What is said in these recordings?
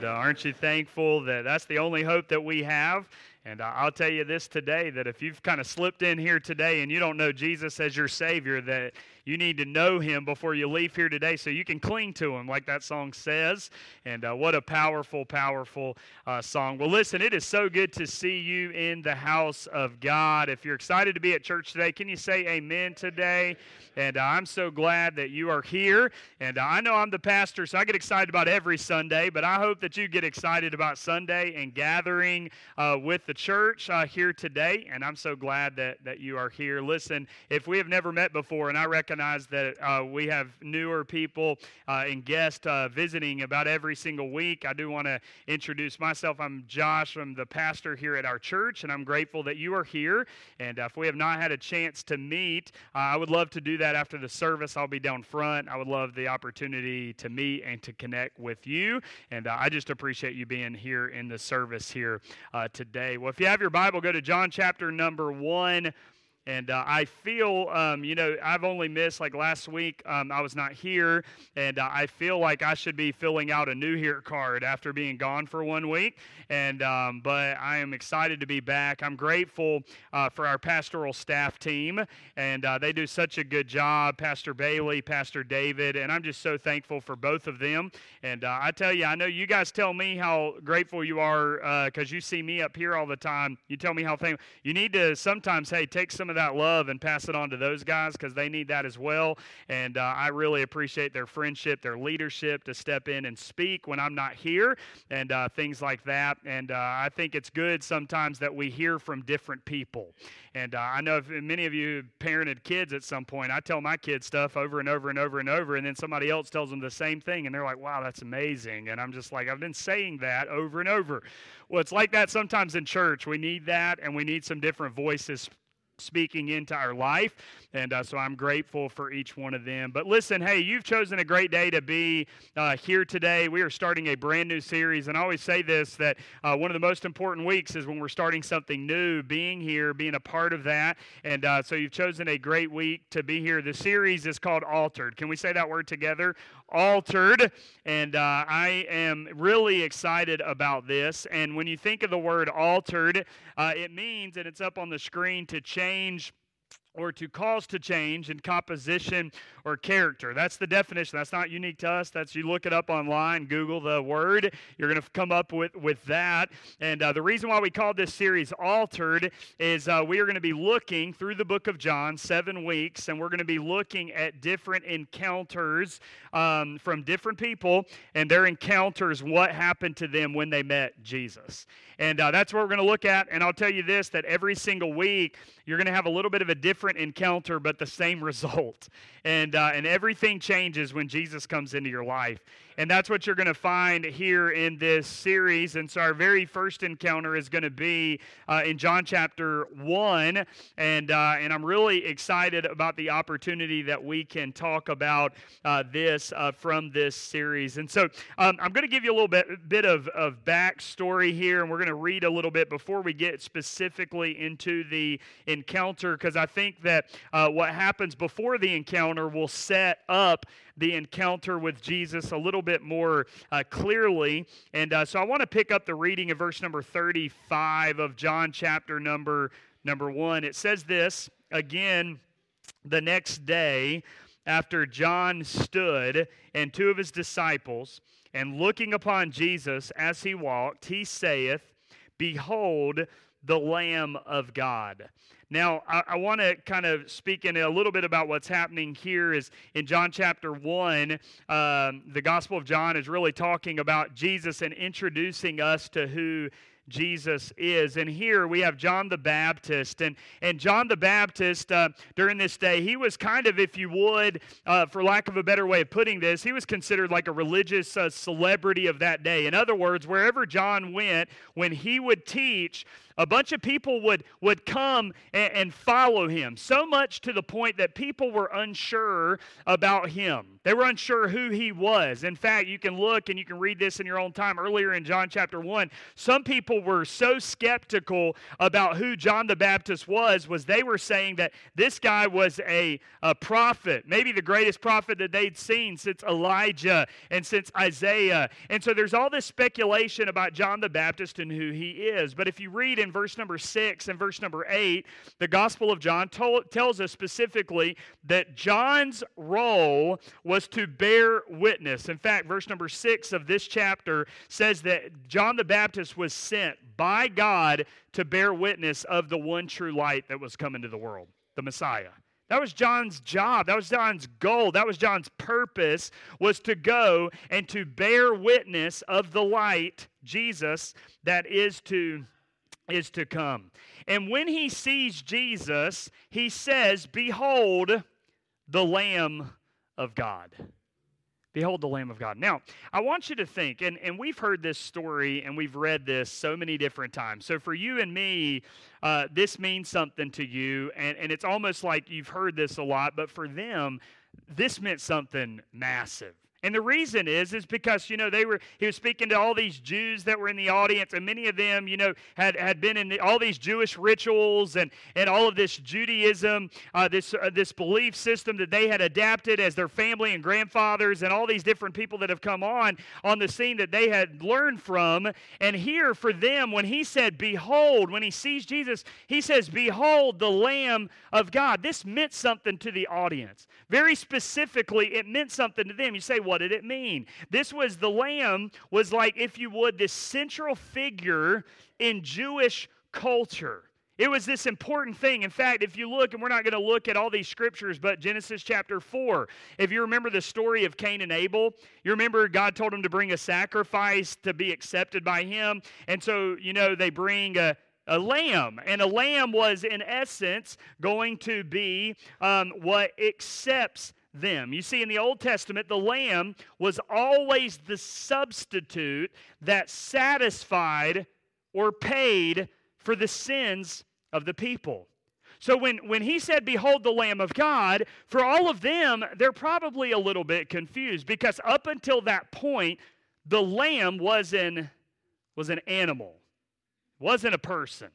And uh, aren't you thankful that that's the only hope that we have? And I'll tell you this today that if you've kind of slipped in here today and you don't know Jesus as your Savior, that you need to know Him before you leave here today so you can cling to Him, like that song says. And uh, what a powerful, powerful uh, song. Well, listen, it is so good to see you in the house of God. If you're excited to be at church today, can you say amen today? And uh, I'm so glad that you are here. And uh, I know I'm the pastor, so I get excited about every Sunday, but I hope that you get excited about Sunday and gathering uh, with the church uh, here today. And I'm so glad that, that you are here. Listen, if we have never met before, and I recognize that uh, we have newer people uh, and guests visiting about every single week, I do want to introduce myself. I'm Josh. I'm the pastor here at our church, and I'm grateful that you are here. And if we have not had a chance to meet, I would love to do that after the service. I'll be down front. I would love the opportunity to meet and to connect with you. And uh, I just appreciate you being here in the service here uh, today. Well, if you have your Bible, go to John chapter number one. And uh, I feel, um, you know, I've only missed like last week, um, I was not here, and uh, I feel like I should be filling out a new here card after being gone for one week. And, um, but I am excited to be back. I'm grateful uh, for our pastoral staff team, and uh, they do such a good job, Pastor Bailey, Pastor David, and I'm just so thankful for both of them. And uh, I tell you, I know you guys tell me how grateful you are because uh, you see me up here all the time. You tell me how thankful. You need to sometimes, hey, take some of that love and pass it on to those guys because they need that as well. And uh, I really appreciate their friendship, their leadership to step in and speak when I'm not here and uh, things like that. And uh, I think it's good sometimes that we hear from different people. And uh, I know if many of you parented kids at some point, I tell my kids stuff over and over and over and over, and then somebody else tells them the same thing, and they're like, wow, that's amazing. And I'm just like, I've been saying that over and over. Well, it's like that sometimes in church. We need that, and we need some different voices speaking into our life. And uh, so I'm grateful for each one of them. But listen, hey, you've chosen a great day to be uh, here today. We are starting a brand new series. And I always say this that uh, one of the most important weeks is when we're starting something new, being here, being a part of that. And uh, so you've chosen a great week to be here. The series is called Altered. Can we say that word together? Altered. And uh, I am really excited about this. And when you think of the word altered, uh, it means, and it's up on the screen, to change or to cause to change in composition or character. That's the definition. That's not unique to us. That's you look it up online, Google the word. You're going to come up with with that. And uh, the reason why we called this series "Altered" is uh, we are going to be looking through the book of John, seven weeks, and we're going to be looking at different encounters um, from different people and their encounters, what happened to them when they met Jesus. And uh, that's what we're going to look at. And I'll tell you this: that every single week you're going to have a little bit of a different encounter, but the same result. And, uh, and everything changes when Jesus comes into your life. And that's what you're going to find here in this series. And so our very first encounter is going to be uh, in John chapter 1. And, uh, and I'm really excited about the opportunity that we can talk about uh, this uh, from this series. And so um, I'm going to give you a little bit, bit of, of backstory here, and we're going to read a little bit before we get specifically into the encounter, because I think that uh, what happens before the encounter will set up the encounter with Jesus a little bit more uh, clearly. And uh, so I want to pick up the reading of verse number 35 of John chapter number number 1. It says this again the next day after John stood and two of his disciples and looking upon Jesus as he walked, he saith, Behold the Lamb of God. Now, I, I want to kind of speak in a little bit about what's happening here. Is in John chapter one, um, the Gospel of John is really talking about Jesus and introducing us to who Jesus is. And here we have John the Baptist. And, and John the Baptist, uh, during this day, he was kind of, if you would, uh, for lack of a better way of putting this, he was considered like a religious uh, celebrity of that day. In other words, wherever John went, when he would teach, a bunch of people would, would come and, and follow him, so much to the point that people were unsure about him. They were unsure who he was. In fact, you can look and you can read this in your own time earlier in John chapter 1. Some people were so skeptical about who John the Baptist was was they were saying that this guy was a, a prophet, maybe the greatest prophet that they'd seen since Elijah and since Isaiah. And so there's all this speculation about John the Baptist and who he is. But if you read in verse number 6 and verse number 8, the Gospel of John tells us specifically that John's role was to bear witness. In fact, verse number 6 of this chapter says that John the Baptist was sent by God to bear witness of the one true light that was coming to the world, the Messiah. That was John's job. That was John's goal. That was John's purpose was to go and to bear witness of the light, Jesus, that is to is to come. And when he sees Jesus, he says, "Behold the lamb of God." Behold the Lamb of God. Now, I want you to think, and, and we've heard this story and we've read this so many different times. So for you and me, uh, this means something to you, and, and it's almost like you've heard this a lot, but for them, this meant something massive. And the reason is is because you know they were he was speaking to all these Jews that were in the audience and many of them you know had had been in the, all these Jewish rituals and and all of this Judaism uh, this uh, this belief system that they had adapted as their family and grandfathers and all these different people that have come on on the scene that they had learned from. And here for them when he said behold when he sees Jesus he says behold the lamb of God. This meant something to the audience. Very specifically it meant something to them. You say what did it mean? This was the lamb, was like, if you would, this central figure in Jewish culture. It was this important thing. In fact, if you look, and we're not going to look at all these scriptures, but Genesis chapter 4, if you remember the story of Cain and Abel, you remember God told him to bring a sacrifice to be accepted by him. And so, you know, they bring a, a lamb. And a lamb was, in essence, going to be um, what accepts them. You see, in the Old Testament, the lamb was always the substitute that satisfied or paid for the sins of the people. So when, when he said, Behold the Lamb of God, for all of them, they're probably a little bit confused because up until that point, the lamb was an, was an animal, wasn't a person.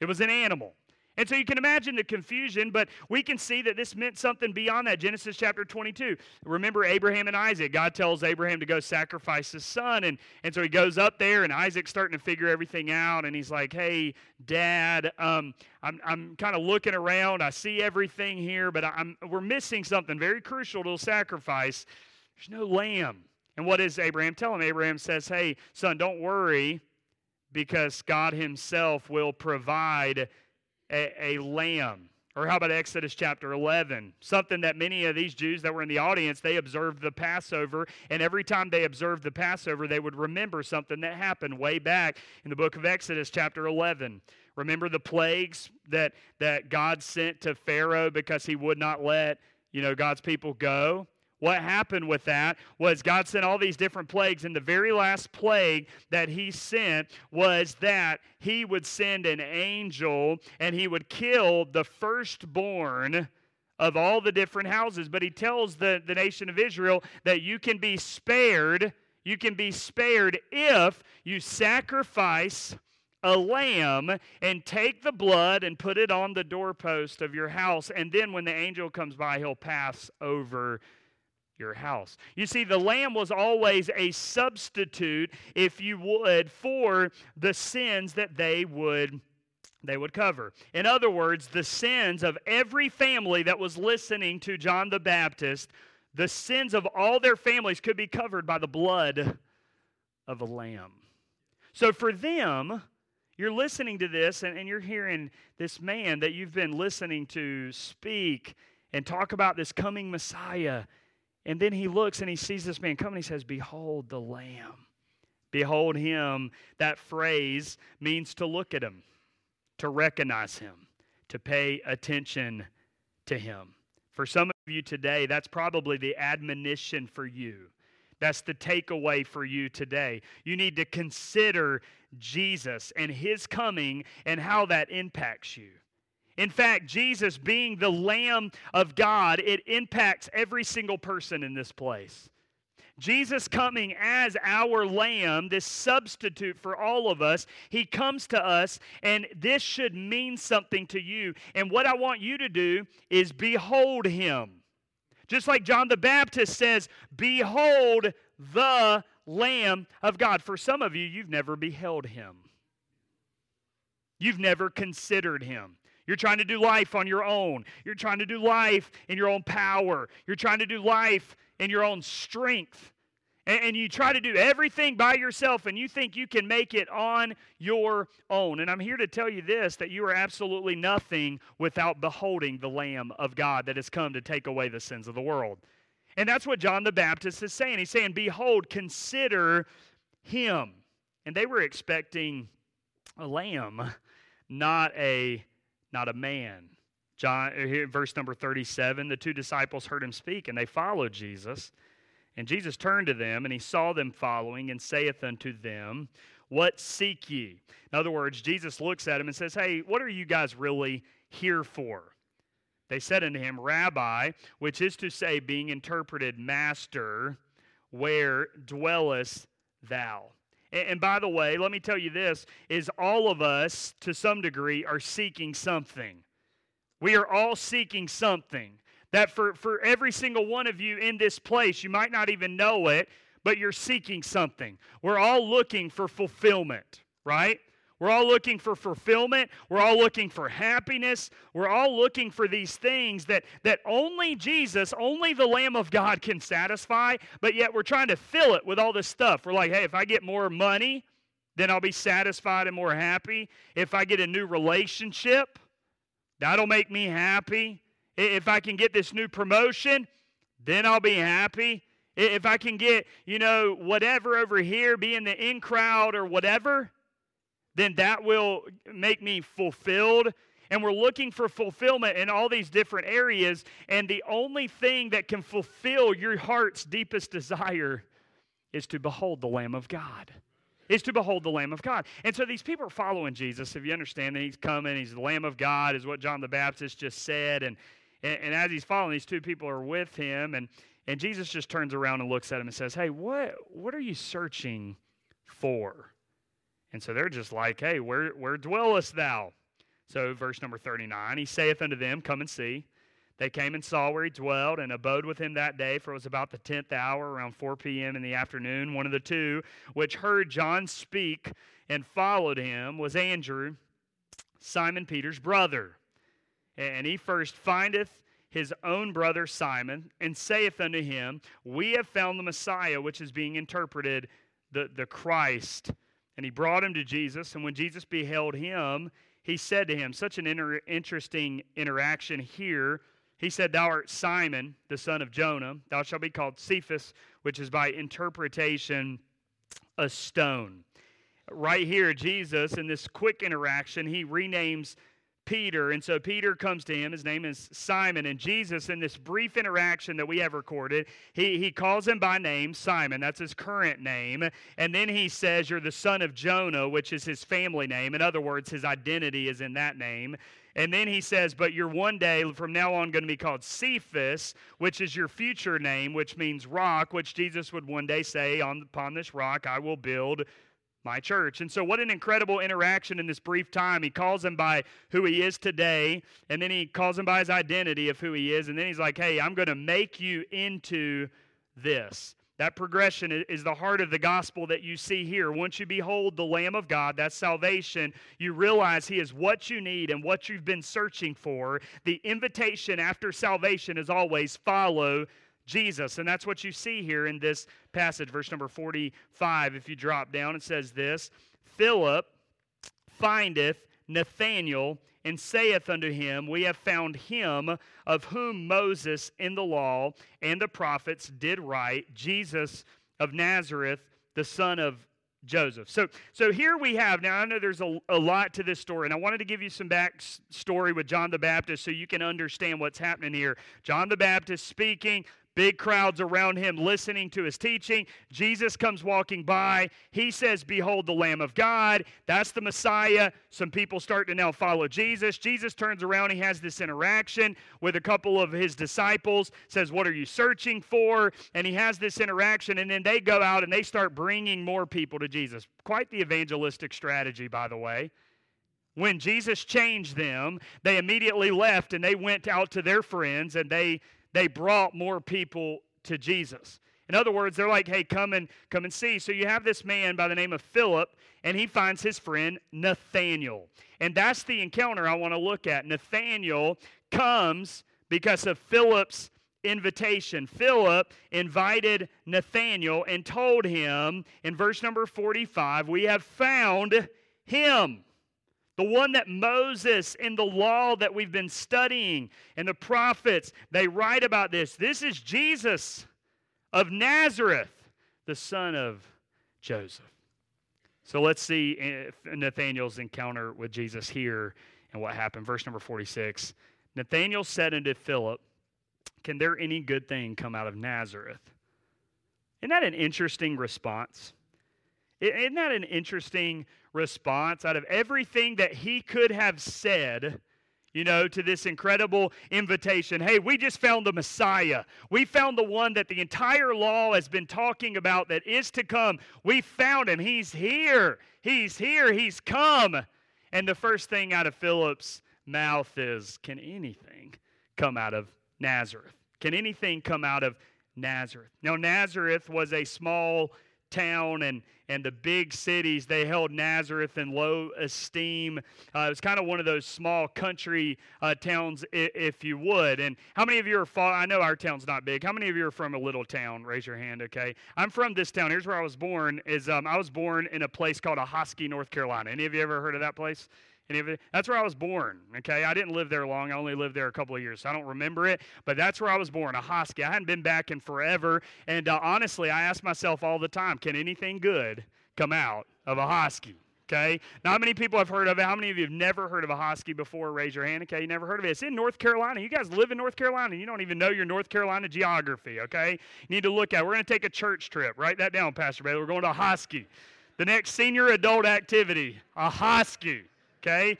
It was an animal. And so you can imagine the confusion, but we can see that this meant something beyond that. Genesis chapter 22. Remember Abraham and Isaac. God tells Abraham to go sacrifice his son. And, and so he goes up there, and Isaac's starting to figure everything out. And he's like, Hey, dad, um, I'm, I'm kind of looking around. I see everything here, but I'm, we're missing something very crucial to a sacrifice. There's no lamb. And what does Abraham tell him? Abraham says, Hey, son, don't worry because God himself will provide a, a lamb. Or how about Exodus chapter 11? Something that many of these Jews that were in the audience, they observed the Passover, and every time they observed the Passover, they would remember something that happened way back in the book of Exodus chapter 11. Remember the plagues that, that God sent to Pharaoh because he would not let, you know, God's people go? What happened with that was God sent all these different plagues, and the very last plague that He sent was that He would send an angel and He would kill the firstborn of all the different houses. But He tells the, the nation of Israel that you can be spared. You can be spared if you sacrifice a lamb and take the blood and put it on the doorpost of your house. And then when the angel comes by, he'll pass over your house. You see, the lamb was always a substitute, if you would, for the sins that they would they would cover. In other words, the sins of every family that was listening to John the Baptist, the sins of all their families could be covered by the blood of a lamb. So for them, you're listening to this and, and you're hearing this man that you've been listening to speak and talk about this coming Messiah and then he looks and he sees this man coming. he says, Behold the Lamb. Behold him. That phrase means to look at him, to recognize him, to pay attention to him. For some of you today, that's probably the admonition for you. That's the takeaway for you today. You need to consider Jesus and his coming and how that impacts you. In fact, Jesus being the Lamb of God, it impacts every single person in this place. Jesus coming as our lamb, this substitute for all of us, he comes to us, and this should mean something to you. And what I want you to do is behold him. Just like John the Baptist says, Behold the Lamb of God. For some of you, you've never beheld him, you've never considered him. You're trying to do life on your own. You're trying to do life in your own power. You're trying to do life in your own strength. And, and, you try to do everything by yourself and you think you can make it on your own. And I'm here to tell you this that you are absolutely nothing without beholding the Lamb of God that has come to take away the sins of the world. And that's what John the Baptist is saying. He's saying, Behold, consider him. And they were expecting a lamb, not a not a man. John, uh, here, verse number 37, the two disciples heard him speak, and they followed Jesus. And Jesus turned to them, and he saw them following, and saith unto them, What seek ye? In other words, Jesus looks at them and says, Hey, what are you guys really here for? They said unto him, Rabbi, which is to say, being interpreted, Master, where dwellest thou? And, by the way, let me tell you this is all of us to some degree are seeking something. We are all seeking something. That for, for every single one of you in this place, you might not even know it, but you're seeking something. We're all looking for fulfillment, right? We're all looking for fulfillment. We're all looking for happiness. We're all looking for these things that, that only Jesus, only the Lamb of God can satisfy, but yet we're trying to fill it with all this stuff. We're like, hey, if I get more money, then I'll be satisfied and more happy. If I get a new relationship, that'll make me happy. If I can get this new promotion, then I'll be happy. If I can get, you know, whatever over here, be in the in crowd or whatever, then that will make me fulfilled. And we're looking for fulfillment in all these different areas. And the only thing that can fulfill your heart's deepest desire is to behold the Lamb of God is to behold the Lamb of God. And so these people are following Jesus. If you understand that he's coming, he's the Lamb of God, is what John the Baptist just said. And, and, and as he's following, these two people are with him. And, and Jesus just turns around and looks at him and says, Hey, what, what are you searching for? And so they're just like, Hey, where, where dwellest thou? So, verse number 39, he saith unto them, Come and see. They came and saw where he dwelt and abode with him that day, for it was about the tenth hour, around 4 p.m. in the afternoon. One of the two which heard John speak and followed him was Andrew, Simon Peter's brother. And he first findeth his own brother Simon and saith unto him, We have found the Messiah, which is being interpreted the, the Christ. And he brought him to Jesus. And when Jesus beheld him, he said to him, Such an inter- interesting interaction here he said, Thou art Simon, the son of Jonah. Thou shalt be called Cephas, which is by interpretation a stone. Right here, Jesus, in this quick interaction, he renames Peter. And so Peter comes to him. His name is Simon. And Jesus, in this brief interaction that we have recorded, he, he calls him by name, Simon. That's his current name. And then he says, You're the son of Jonah, which is his family name. In other words, his identity is in that name. And then he says, But you're one day from now on going to be called Cephas, which is your future name, which means rock, which Jesus would one day say, upon this rock I will build my church. And so, what an incredible interaction in this brief time. He calls him by who he is today, and then he calls him by his identity of who he is. And then he's like, Hey, I'm going to make you into this. That progression is the heart of the gospel that you see here. Once you behold the Lamb of God, that's salvation, you realize He is what you need and what you've been searching for. The invitation after salvation is always follow Jesus. And that's what you see here in this passage, verse number 45. If you drop down, it says this Philip findeth Nathanael and saith unto him, We have found him of whom Moses in the law and the prophets did write, Jesus of Nazareth, the son of Joseph. So, so here we have, now I know there's a, a lot to this story, and I wanted to give you some backstory with John the Baptist so you can understand what's happening here. John the Baptist speaking, big crowds around him listening to his teaching. Jesus comes walking by. He says, Behold the Lamb of God. That's the Messiah. Some people start to now follow Jesus. Jesus turns around. He has this interaction with a couple of his disciples, says, What are you searching for? And he has this interaction, and then they go out and they start bringing more people to Jesus. Quite the evangelistic strategy, by the way. When Jesus changed them, they immediately left and they went out to their friends and they they brought more people to Jesus. In other words, they're like, "Hey, come and come and see." So you have this man by the name of Philip and he finds his friend Nathaniel. And that's the encounter I want to look at. Nathaniel comes because of Philip's invitation. Philip invited Nathaniel and told him in verse number 45, We have found him. The one that Moses in the law that we've been studying and the prophets, they write about this. This is Jesus of Nazareth, the son of Joseph. So let's see Nathanael's encounter with Jesus here and what happened. Verse number 46. Nathanael said unto Philip, Can there any good thing come out of Nazareth? Isn't that an interesting response? Isn't that an interesting response out of everything that he could have said? you know, to this incredible invitation. Hey, we just found the Messiah. We found the one that the entire law has been talking about that is to come. We found him. He's here. He's here. He's come. And the first thing out of Philip's mouth is Can anything come out of Nazareth? Can anything come out of Nazareth? Now, Nazareth was a small town and, and the big cities, they held Nazareth in low esteem. Uh, it was kind of one of those small country uh, towns, if, if, you would. And how many of you are, fa- I know our town's not big. How many of you are from a little town? Raise your hand, okay? I'm from this town. Here's where I was born, is um, I was born in a place called Ahoskie, North Carolina. Any of you ever heard of that place? That's where I was born. Okay, I didn't live there long. I only lived there a couple of years, so I don't remember it. But that's where I was born, A Ahoskie. I hadn't been back in forever, and uh, honestly, I ask myself all the time, can anything good come out of a Ahoskie? Okay. How many people have heard of it? How many of you have never heard of a Ahoskie before? Raise your hand. Okay, you never heard of it. It's in North Carolina. You guys live in North Carolina. You don't even know your North Carolina geography. Okay. You need to look at. It. We're going to take a church trip. Write that down, Pastor Bailey. We're going to Ahoskie. The next senior adult activity, A Ahoskie. Okay.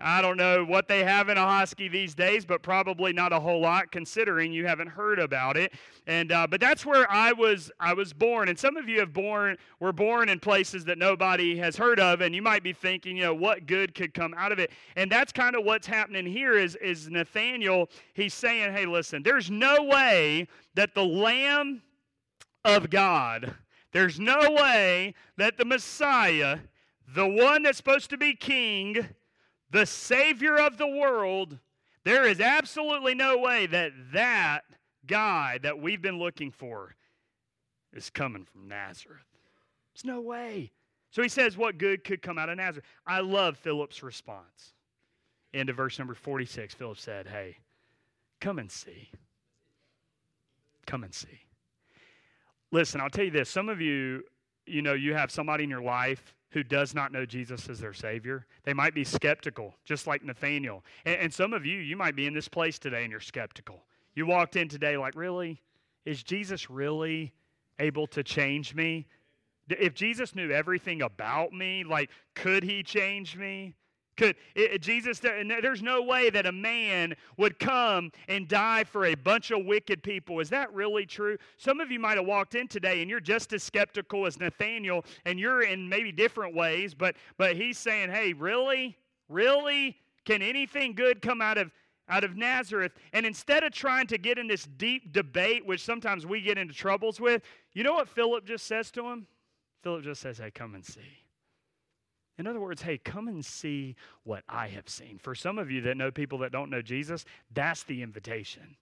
I don't know what they have in a Ahoskie these days, but probably not a whole lot, considering you haven't heard about it. And uh, but that's where I was. I was born, and some of you have born were born in places that nobody has heard of, and you might be thinking, you know, what good could come out of it? And that's kind of what's happening here. Is is Nathaniel? He's saying, hey, listen, there's no way that the Lamb of God, there's no way that the Messiah, the one that's supposed to be King the Savior of the world, there is absolutely no way that that guy that we've been looking for is coming from Nazareth. There's no way. So he says, What good could come out of Nazareth? I love Philip's response. Into verse number 46, Philip said, Hey, come and see. Come and see. Listen, I'll tell you this. Some of you, you know, you have somebody in your life who does not know Jesus as their Savior. They might be skeptical, just like Nathaniel. And, and, some of you, you might be in this place today and you're skeptical. You walked in today like, really? Is Jesus really able to change me? If Jesus knew everything about me, like, could he change me? Could it, Jesus? There's no way that a man would come and die for a bunch of wicked people. Is that really true? Some of you might have walked in today and you're just as skeptical as Nathaniel, and you're in maybe different ways. But but he's saying, "Hey, really, really, can anything good come out of out of Nazareth?" And instead of trying to get in this deep debate, which sometimes we get into troubles with, you know what Philip just says to him? Philip just says, "Hey, come and see." In other words, hey, come and see what I have seen. For some of you that know people that don't know Jesus, that's the invitation.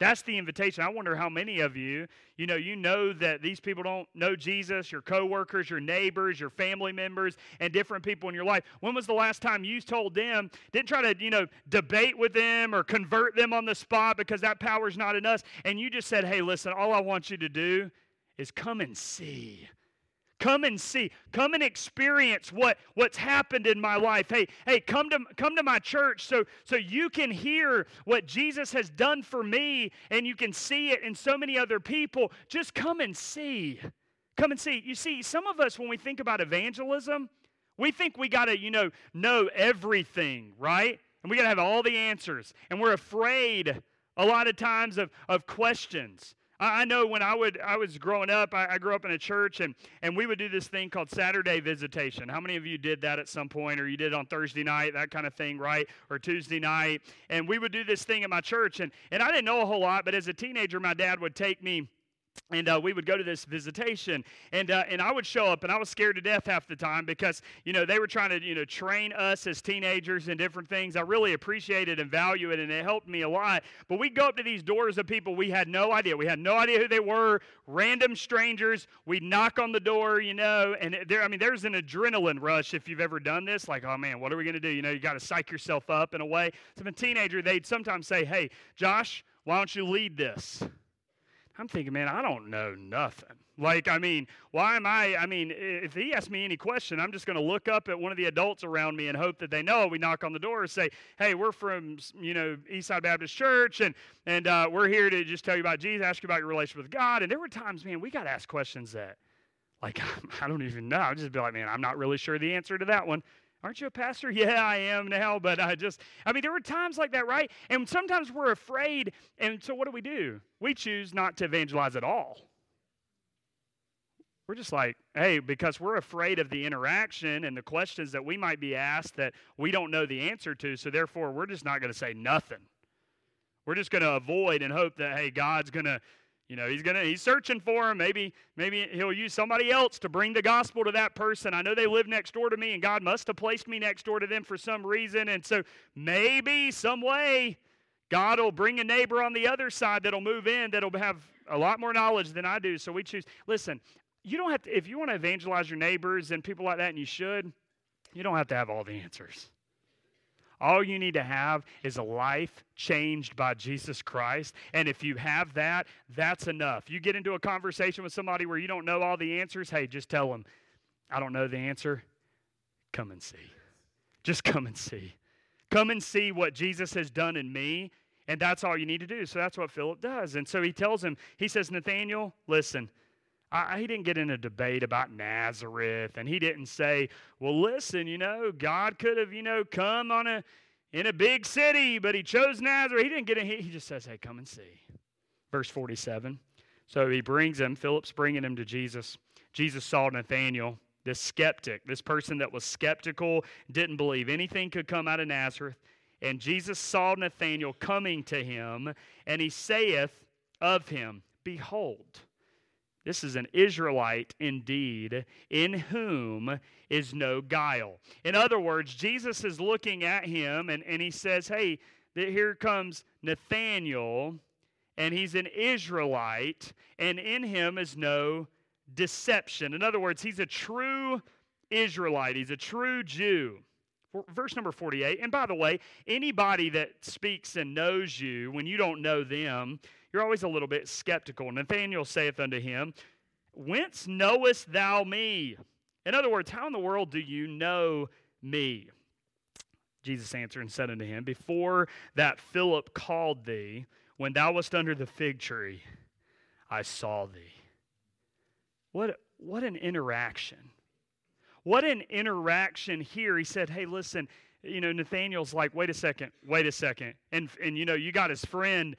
That's the invitation. I wonder how many of you, you know, you know that these people don't know Jesus, your coworkers, your neighbors, your family members, and different people in your life. When was the last time you told them, didn't try to, you know, debate with them or convert them on the spot because that power's not in us, and you just said, hey, listen, all I want you to do is come and see Come and see. Come and experience what, what's happened in my life. Hey, hey, come to come to my church so so you can hear what Jesus has done for me and you can see it in so many other people. Just come and see. Come and see. You see, some of us when we think about evangelism, we think we got to, you know, know everything, right? And we got to have all the answers. And we're afraid a lot of times of, of questions. I know when I would I was growing up, I, I, grew up in a church and, and we would do this thing called Saturday visitation. How many of you did that at some point or you did on Thursday night, that kind of thing, right? Or Tuesday night. And we would do this thing at my church and, and I didn't know a whole lot, but as a teenager, my dad would take me and uh, we would go to this visitation and uh, and I would show up and I was scared to death half the time because you know they were trying to you know train us as teenagers in different things. I really appreciated and value it and it helped me a lot. But we'd go up to these doors of people we had no idea. We had no idea who they were random strangers. We'd knock on the door you know and there I mean there's an adrenaline rush if you've ever done this like oh man what are we going to do? You know you got to psych yourself up in a way. So a teenager they'd sometimes say hey Josh why don't you lead this I'm thinking, man, I don't know nothing. Like, I mean, why am I? I mean, if he asks me any question, I'm just going to look up at one of the adults around me and hope that they know. We knock on the door and say, hey, we're from, you know, Eastside Baptist Church, and, and uh, we're here to just tell you about Jesus, ask you about your relationship with God. And there were times, man, we got to ask questions that, like, I don't even know. I'll just be like, man, I'm not really sure the answer to that one. Aren't you a pastor? Yeah, I am now, but I just, I mean, there were times like that, right? And sometimes we're afraid, and so what do we do? We choose not to evangelize at all. We're just like, hey, because we're afraid of the interaction and the questions that we might be asked that we don't know the answer to, so therefore we're just not going to say nothing. We're just going to avoid and hope that, hey, God's going to you know, he's gonna he's searching for him. Maybe maybe he'll use somebody else to bring the gospel to that person. I know they live next door to me, and God must have placed me next door to them for some reason. And so maybe some way God will bring a neighbor on the other side that'll move in that'll have a lot more knowledge than I do. So we choose. Listen, you don't have to if you want to evangelize your neighbors and people like that, and you should, you don't have to have all the answers. All you need to have is a life changed by Jesus Christ. And if you have that, that's enough. You get into a conversation with somebody where you don't know all the answers, hey, just tell them, I don't know the answer. Come and see. Just come and see. Come and see what Jesus has done in me. And that's all you need to do. So that's what Philip does. And so he tells him, he says, Nathaniel, listen, I, he didn't get in a debate about Nazareth, and he didn't say, "Well, listen, you know, God could have, you know, come on a in a big city, but he chose Nazareth." He didn't get in. He just says, "Hey, come and see." Verse forty-seven. So he brings him. Philip's bringing him to Jesus. Jesus saw Nathanael, this skeptic, this person that was skeptical, didn't believe anything could come out of Nazareth. And Jesus saw Nathanael coming to him, and he saith of him, Behold, this is an Israelite indeed, in whom is no guile. In other words, Jesus is looking at him and, and he says, Hey, here comes Nathanael, and he's an Israelite, and in him is no deception. In other words, he's a true Israelite, he's a true Jew. Verse number 48. And by the way, anybody that speaks and knows you when you don't know them, you're always a little bit skeptical. Nathanael saith unto him, Whence knowest thou me? In other words, how in the world do you know me? Jesus answered and said unto him, Before that Philip called thee, when thou wast under the fig tree, I saw thee. What, what an interaction. What an interaction here. He said, Hey, listen, you know, Nathaniel's like, wait a second, wait a second. And, and you know, you got his friend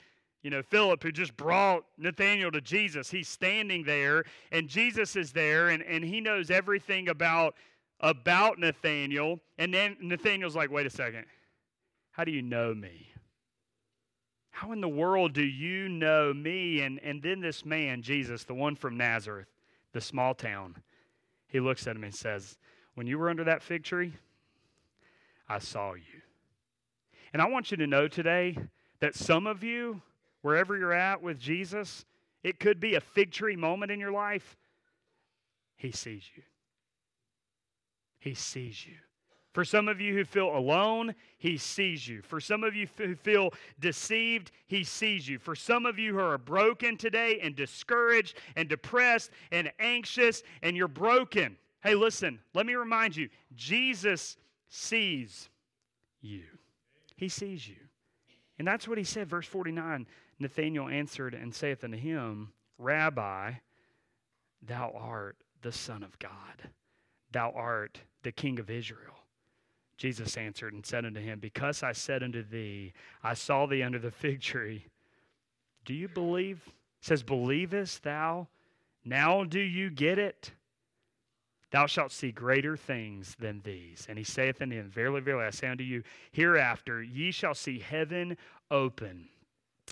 you know, Philip, who just brought Nathaniel to Jesus, he's standing there, and Jesus is there, and, and he knows everything about, about Nathaniel. And then Nathaniel's like, wait a second. How do you know me? How in the world do you know me? And, and then this man, Jesus, the one from Nazareth, the small town, he looks at him and says, When you were under that fig tree, I saw you. And I want you to know today that some of you, wherever you're at with Jesus, it could be a fig tree moment in your life. He sees you. He sees you. For some of you who feel alone, he sees you. For some of you who feel deceived, he sees you. For some of you who are broken today and discouraged and depressed and anxious and you're broken, hey, listen, let me remind you Jesus sees you. He sees you. And that's what he said, verse 49 Nathanael answered and saith unto him, Rabbi, thou art the Son of God, thou art the King of Israel. Jesus answered and said unto him, Because I said unto thee, I saw thee under the fig tree. Do you believe? It says, Believest thou? Now do you get it? Thou shalt see greater things than these. And he saith unto him, Verily, verily, I say unto you, hereafter ye shall see heaven open,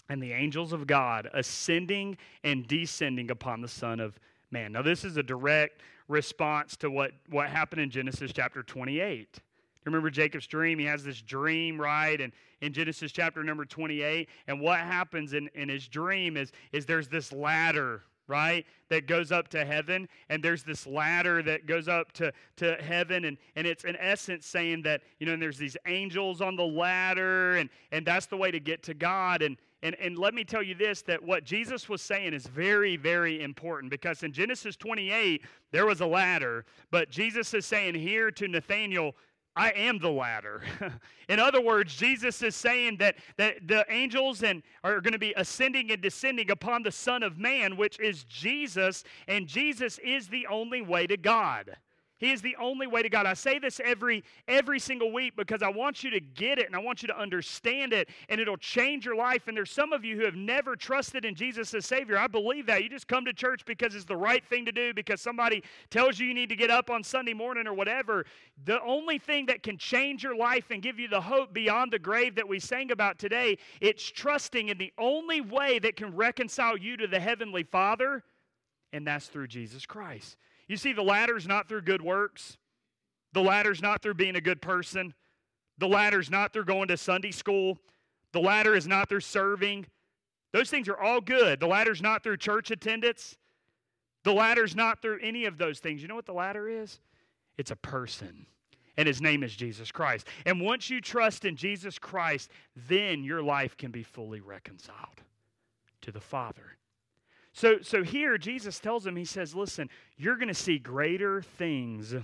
and the angels of God ascending and descending upon the Son of Man. Now, this is a direct response to what, what happened in Genesis chapter 28. You Remember Jacob's dream? He has this dream, right? And in Genesis chapter number 28. And what happens in, in his dream is, is there's this ladder, right? That goes up to heaven. And there's this ladder that goes up to, to heaven. And, and it's in essence saying that, you know, and there's these angels on the ladder. And, and that's the way to get to God. And, and, and let me tell you this that what Jesus was saying is very, very important because in Genesis 28, there was a ladder. But Jesus is saying here to Nathanael, I am the ladder. In other words, Jesus is saying that, that the angels and are going to be ascending and descending upon the Son of Man, which is Jesus, and Jesus is the only way to God. He is the only way to God. I say this every every single week because I want you to get it and I want you to understand it and it'll change your life. And there's some of you who have never trusted in Jesus as Savior. I believe that. You just come to church because it's the right thing to do because somebody tells you you need to get up on Sunday morning or whatever. The only thing that can change your life and give you the hope beyond the grave that we sang about today, it's trusting in the only way that can reconcile you to the heavenly Father, and that's through Jesus Christ. You see, the ladder's not through good works. The ladder's not through being a good person. The ladder's not through going to Sunday school. The ladder is not through serving. Those things are all good. The ladder's not through church attendance. The ladder's not through any of those things. You know what the ladder is? It's a person. And his name is Jesus Christ. And once you trust in Jesus Christ, then your life can be fully reconciled to the Father. So, so here Jesus tells him, he says, listen, you're going to see greater things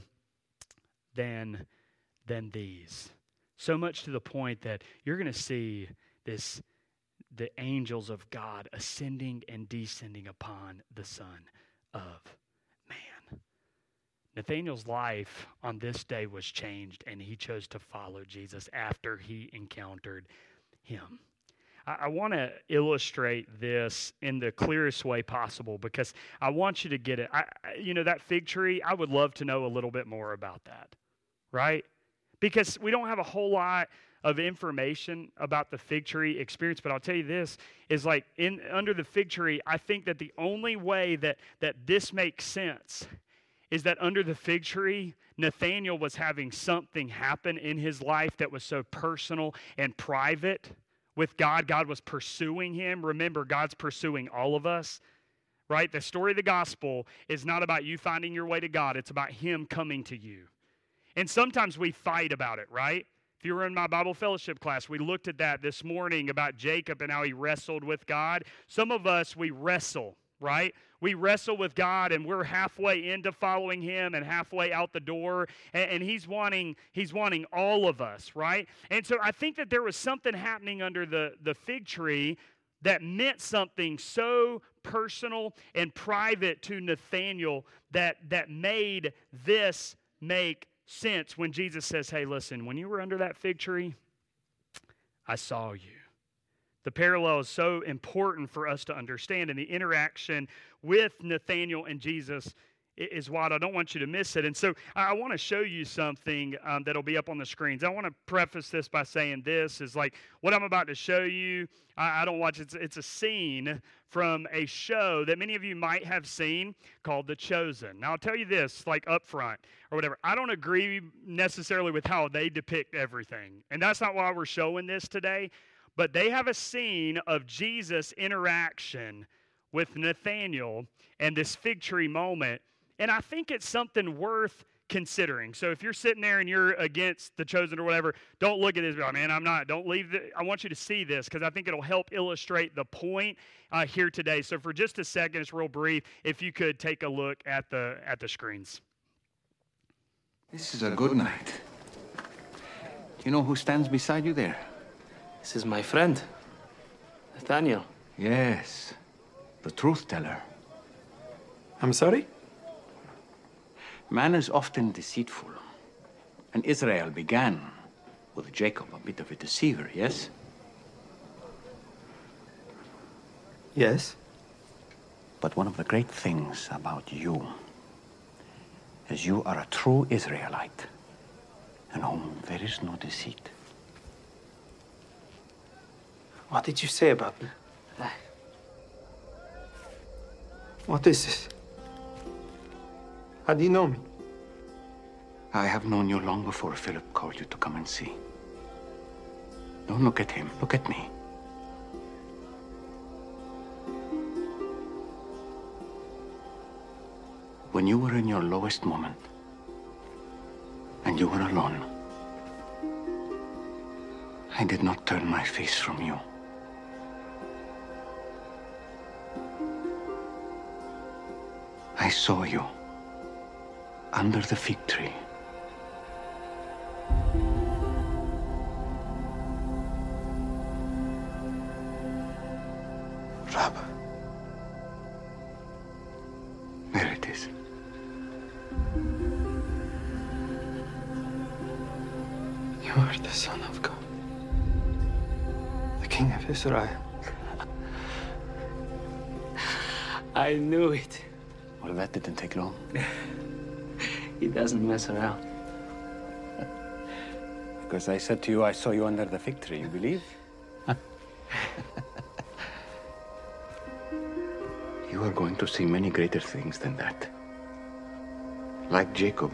than, than these. So much to the point that you're going to see this the angels of God ascending and descending upon the Son of Man. Nathaniel's life on this day was changed, and he chose to follow Jesus after he encountered him. I, want to illustrate this in the clearest way possible because I want you to get it. I, you know, that fig tree, I would love to know a little bit more about that, right? Because we don't have a whole lot of information about the fig tree experience but i'll tell you this is like in under the fig tree i think that the only way that that this makes sense is that under the fig tree nathaniel was having something happen in his life that was so personal and private with God. God was pursuing him. Remember, God's pursuing all of us, right? The story of the gospel is not about you finding your way to God, it's about Him coming to you. And sometimes we fight about it, right? If you were in my Bible fellowship class, we looked at that this morning about Jacob and how he wrestled with God. Some of us, we wrestle, right? We wrestle with God and we're halfway into following him and halfway out the door and, and, he's wanting he's wanting all of us right? And so I think that there was something happening under the the fig tree that meant something so personal and private to Nathaniel that that made this make sense when Jesus says hey listen when you were under that fig tree I saw you the parallel is so important for us to understand, and the interaction with Nathaniel and Jesus is what I don't want you to miss it. And so I want to show you something um, that'll be up on the screens. I want to preface this by saying this is like what I'm about to show you. I, I don't watch it's it's a scene from a show that many of you might have seen called The Chosen. Now I'll tell you this, like up front or whatever. I don't agree necessarily with how they depict everything, and that's not why we're showing this today. But they have a scene of Jesus' interaction with Nathaniel and this fig tree moment. And I think it's something worth considering. So if you're sitting there and you're against the chosen or whatever, don't look at this. Man, I'm not. Don't leave. The, I want you to see this because I think it'll help illustrate the point uh, here today. So for just a second, it's real brief. If you could take a look at the at the screens. This is a good night. You know who stands beside you there? This is my friend, Nathaniel. Yes, the truth teller. I'm sorry? Man is often deceitful. And Israel began with Jacob, a bit of a deceiver, yes? Yes. But one of the great things about you is you are a true Israelite in whom there is no deceit. What did you say about me? What is this? How do you know me? I have known you long before Philip called you to come and see. Don't look at him, look at me. When you were in your lowest moment, and you were alone, I did not turn my face from you. I saw you under the fig tree. Rabbi. There it is. You are the Son of God, the King of Israel. I knew it. Well, that didn't take long. He doesn't mess around. Because I said to you, I saw you under the fig tree. You believe? you are going to see many greater things than that. Like Jacob,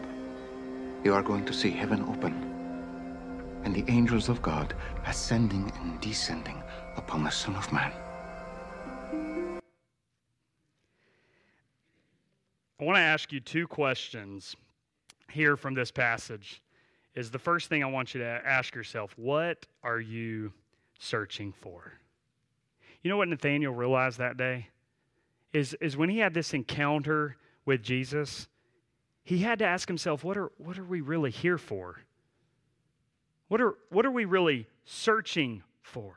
you are going to see heaven open and the angels of God ascending and descending upon the Son of Man. I want to ask you two questions here from this passage. Is the first thing I want you to ask yourself, what are you searching for? You know what Nathaniel realized that day? Is, is when he had this encounter with Jesus, he had to ask himself, what are, what are we really here for? What are, what are we really searching for?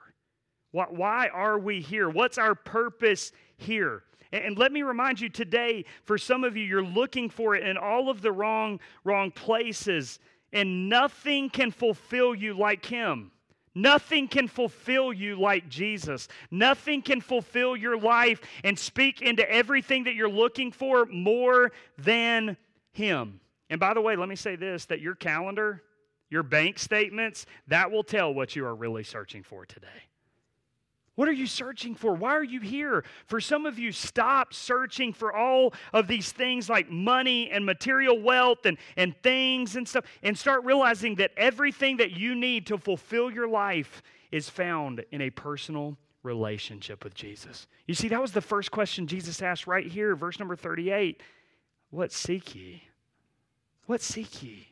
Why, why are we here? What's our purpose here? And, let me remind you today, for some of you, you're looking for it in all of the wrong, wrong places, and nothing can fulfill you like Him. Nothing can fulfill you like Jesus. Nothing can fulfill your life and speak into everything that you're looking for more than Him. And by the way, let me say this that your calendar, your bank statements, that will tell what you are really searching for today. What are you searching for? Why are you here? For some of you, stop searching for all of these things like money and material wealth and, and things and stuff and start realizing that everything that you need to fulfill your life is found in a personal relationship with Jesus. You see, that was the first question Jesus asked right here, verse number 38. What seek ye? What seek ye?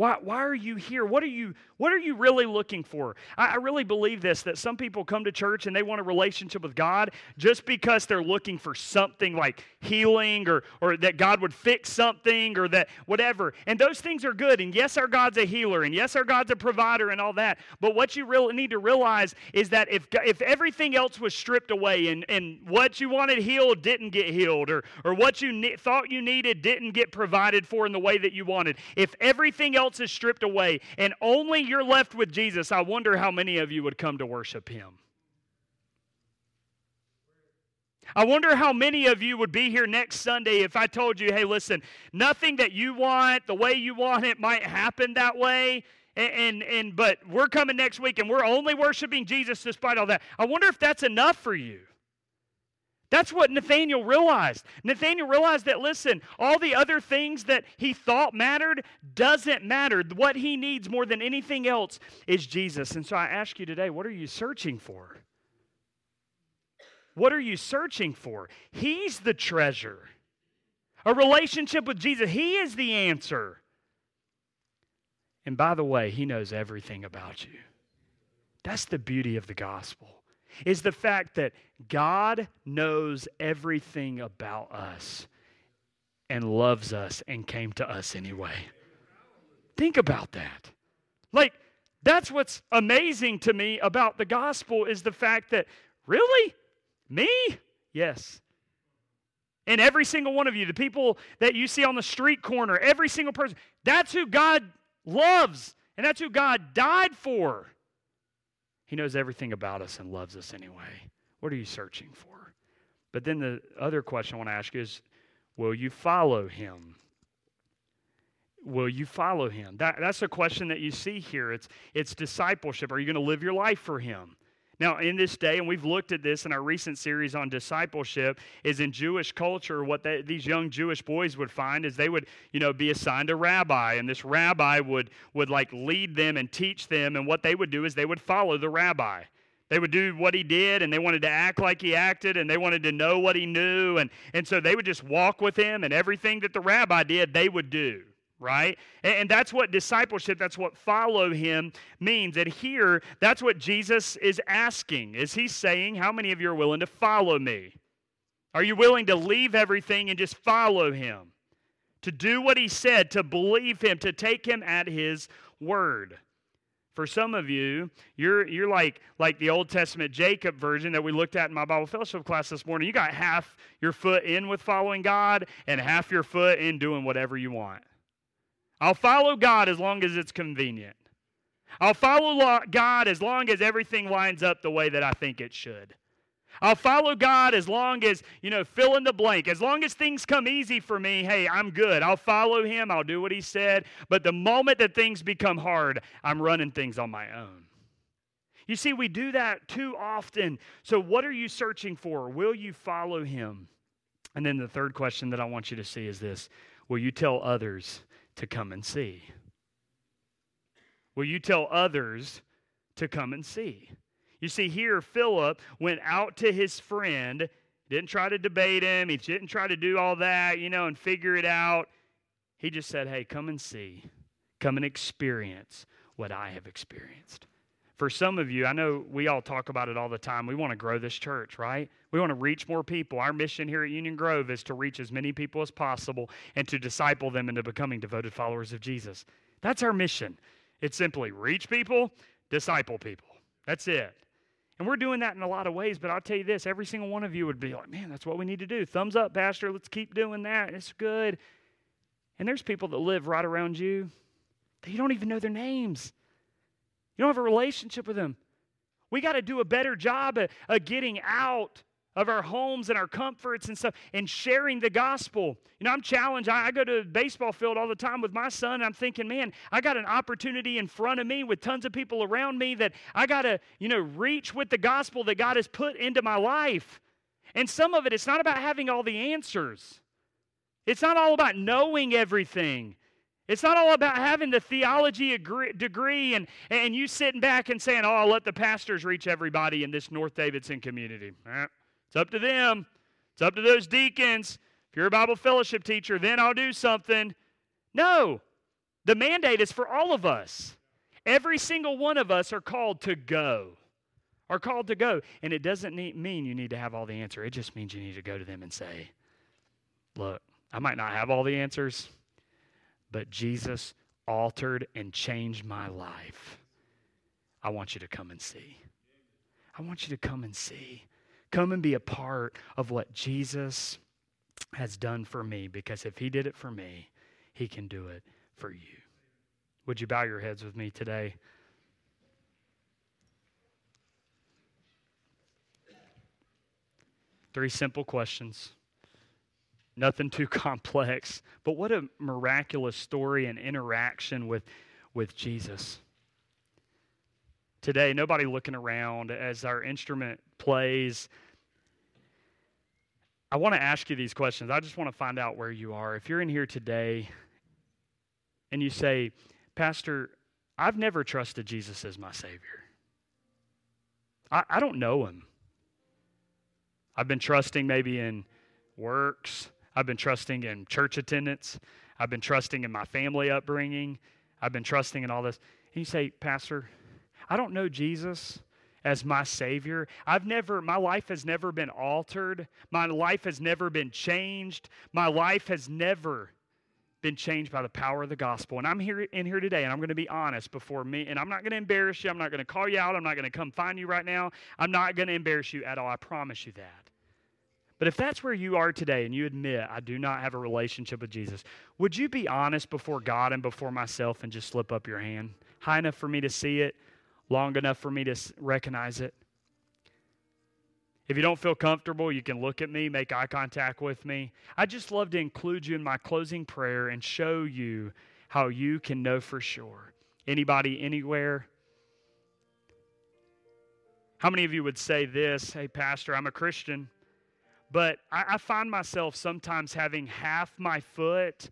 Why, why are you here? What are you, what are you really looking for? I, I, really believe this that some people come to church and they want a relationship with God just because they're looking for something like healing or, or that God would fix something or that whatever. And those things are good. And yes, our God's a healer. And yes, our God's a provider and all that. But what you really need to realize is that if, if everything else was stripped away and, and what you wanted healed didn't get healed or, or what you ne- thought you needed didn't get provided for in the way that you wanted, if everything else else is stripped away and only you're left with Jesus, I wonder how many of you would come to worship him. I wonder how many of you would be here next Sunday if I told you, hey, listen, nothing that you want, the way you want it, might happen that way. And, and, and but we're coming next week and we're only worshiping Jesus despite all that. I wonder if that's enough for you. That's what Nathaniel realized. Nathaniel realized that, listen, all the other things that he thought mattered doesn't matter. What he needs more than anything else is Jesus. And so I ask you today, what are you searching for? What are you searching for? He's the treasure. A relationship with Jesus, He is the answer. And by the way, he knows everything about you. That's the beauty of the gospel. Is the fact that God knows everything about us and loves us and came to us anyway. Think about that. Like that's what's amazing to me about the gospel is the fact that really me? Yes. And every single one of you, the people that you see on the street corner, every single person, that's who God loves, and that's who God died for. He knows everything about us and loves us anyway. What are you searching for? But then the other question I want to ask is will you follow him? Will you follow him? That, that's a question that you see here. It's, it's discipleship. Are you going to live your life for him? Now, in this day, and we've looked at this in our recent series on discipleship, is in Jewish culture, what they, these young Jewish boys would find is they would, you know, be assigned a rabbi, and this rabbi would, would like lead them and teach them, and what they would do is they would follow the rabbi. They would do what he did, and they wanted to act like he acted, and they wanted to know what he knew, and, and so they would just walk with him, and everything that the rabbi did, they would do right? And, that's what discipleship, that's what follow him means. And here, that's what Jesus is asking. Is he saying, How many of you are willing to follow me? Are you willing to leave everything and just follow him? To do what he said, to believe him, to take him at his word. For some of you, you're, you're like, like the Old Testament Jacob version that we looked at in my Bible fellowship class this morning. You got half your foot in with following God and half your foot in doing whatever you want. I'll follow God as long as it's convenient. I'll follow God as long as everything lines up the way that I think it should. I'll follow God as long as, you know, fill in the blank. As long as things come easy for me, hey, I'm good. I'll follow Him. I'll do what He said. But the moment that things become hard, I'm running things on my own. You see, we do that too often. So, what are you searching for? Will you follow Him? And then the third question that I want you to see is this Will you tell others to come and see? Will you tell others to come and see? You see, here, Philip went out to his friend, didn't try to debate him, he didn't try to do all that, you know, and figure it out. He just said, Hey, come and see, come and experience what I have experienced. For some of you, I know we all talk about it all the time. We want to grow this church, right? We want to reach more people. Our mission here at Union Grove is to reach as many people as possible and to disciple them into becoming devoted followers of Jesus. That's our mission. It's simply reach people, disciple people. That's it. And we're doing that in a lot of ways, but I'll tell you this every single one of you would be like, man, that's what we need to do. Thumbs up, Pastor. Let's keep doing that. It's good. And there's people that live right around you that you don't even know their names. You don't have a relationship with them. We got to do a better job of, of getting out of our homes and our comforts and stuff and sharing the gospel. You know, I'm challenged. I, I, go to baseball field all the time with my son. I'm thinking, man, I got an opportunity in front of me with tons of people around me that I got to, you know, reach with the gospel that God has put into my life. And some of it, it's not about having all the answers. It's not all about knowing everything. It's not all about having the theology degree and, and you sitting back and saying, oh, I'll let the pastors reach everybody in this North Davidson community. Eh. It's up to them. It's up to those deacons. If you're a Bible fellowship teacher, then I'll do something. No, the mandate is for all of us. Every single one of us are called to go. Are called to go. And it doesn't need, mean you need to have all the answer. It just means you need to go to them and say, Look, I might not have all the answers but Jesus altered and changed my life. I want you to come and see. I want you to come and see. Come and be a part of what Jesus has done for me because if he did it for me, he can do it for you. Would you bow your heads with me today? Three simple questions. Nothing too complex. But what a miraculous story and interaction with, with Jesus. Today, nobody looking around as our instrument plays. I want to ask you these questions. I just want to find out where you are. If you're in here today and you say, Pastor, I've never trusted Jesus as my Savior, I, I don't know Him. I've been trusting maybe in works, I've been trusting in church attendance. I've been trusting in my family upbringing. I've been trusting in all this. And you say, Pastor, I don't know Jesus as my Savior. I've never, my life has never been altered. My life has never been changed. My life has never been changed by the power of the gospel. And I'm here in here today, and I'm going to be honest before me, and I'm not going to embarrass you. I'm not going to call you out. I'm not going to come find you right now. I'm not going to embarrass you at all. I promise you that. But if that's where you are today and you admit, I do not have a relationship with Jesus, would you be honest before God and before myself and just slip up your hand? High enough for me to see it, long enough for me to recognize it? If you don't feel comfortable, you can look at me, make eye contact with me. I just love to include you in my closing prayer and show you how you can know for sure. Anybody, anywhere? How many of you would say this? Hey, Pastor, I'm a Christian, but I, I find myself sometimes having half my foot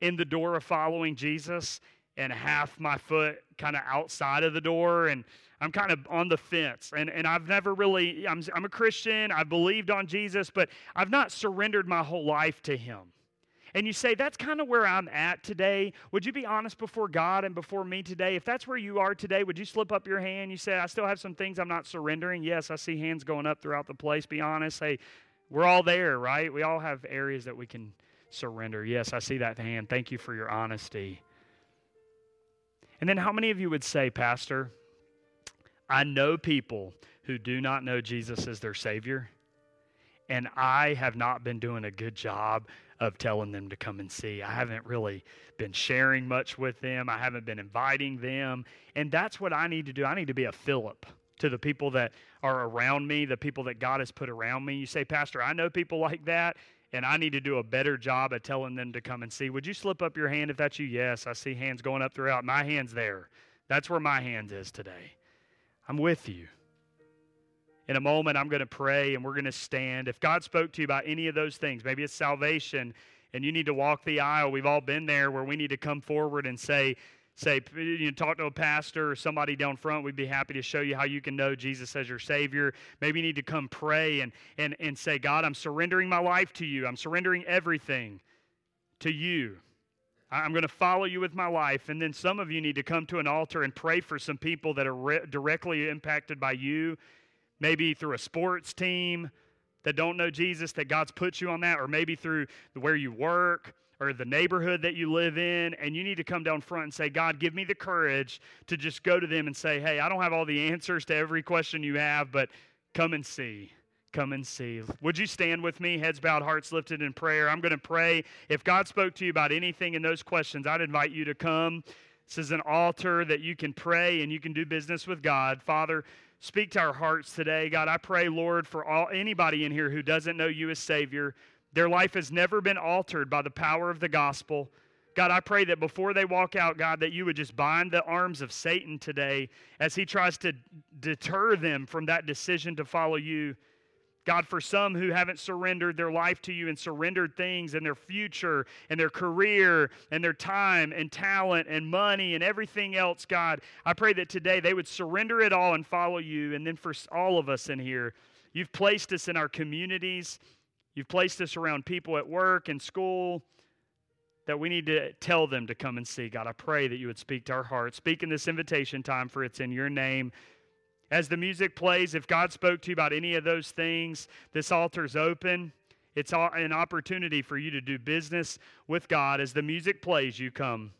in the door of following Jesus and half my foot kind of outside of the door. And I'm kind of on the fence. And, and I've never really, I'm, I'm a Christian, I believed on Jesus, but I've not surrendered my whole life to Him. And you say, that's kind of where I'm at today. Would you be honest before God and before me today? If that's where you are today, would you slip up your hand? You say, I still have some things I'm not surrendering. Yes, I see hands going up throughout the place. Be honest. Hey, we're all there, right? We all have areas that we can surrender. Yes, I see that hand. Thank you for your honesty. And then how many of you would say, Pastor, I know people who do not know Jesus as their Savior, and I have not been doing a good job of telling them to come and see. I haven't really been sharing much with them, I haven't been inviting them. And that's what I need to do. I need to be a Philip to the people that are around me, the people that God has put around me. You say, Pastor, I know people like that, and I need to do a better job at telling them to come and see. Would you slip up your hand if that's you? Yes, I see hands going up throughout. My hand's there. That's where my hand is today. I'm with you. In a moment, I'm going to pray and we're going to stand. If God spoke to you about any of those things, maybe it's salvation and you need to walk the aisle. We've all been there where we need to come forward and say, say, you know, talk to a pastor or somebody down front. We'd be happy to show you how you can know Jesus as your Savior. Maybe you need to come pray and, and, and say, God, I'm surrendering my life to you. I'm surrendering everything to you. I'm going to follow you with my life. And then some of you need to come to an altar and pray for some people that are re- directly impacted by you, maybe through a sports team that don't know Jesus, that God's put you on that, or maybe through where you work or the neighborhood that you live in. And you need to come down front and say, God, give me the courage to just go to them and say, hey, I don't have all the answers to every question you have, but come and see come and see. Would you stand with me, heads bowed, hearts lifted in prayer? I'm going to pray. If God spoke to you about anything in those questions, I'd invite you to come. This is an altar that you can pray and you can do business with God. Father, speak to our hearts today. God, I pray, Lord, for all anybody in here who doesn't know you as Savior. Their life has never been altered by the power of the gospel. God, I pray that before they walk out, God, that you would just bind the arms of Satan today as he tries to deter them from that decision to follow you. God, for some who haven't surrendered their life to you and surrendered things and their future and their career and their time and talent and money and everything else, God, I pray that today they would surrender it all and follow you. And then for all of us in here, you've placed us in our communities, you've placed us around people at work and school that we need to tell them to come and see. God, I pray that you would speak to our hearts. Speak in this invitation time, for it's in your name. As the music plays, if God spoke to you about any of those things, this altar's open. It's an opportunity for you to do business with God. As the music plays, you come.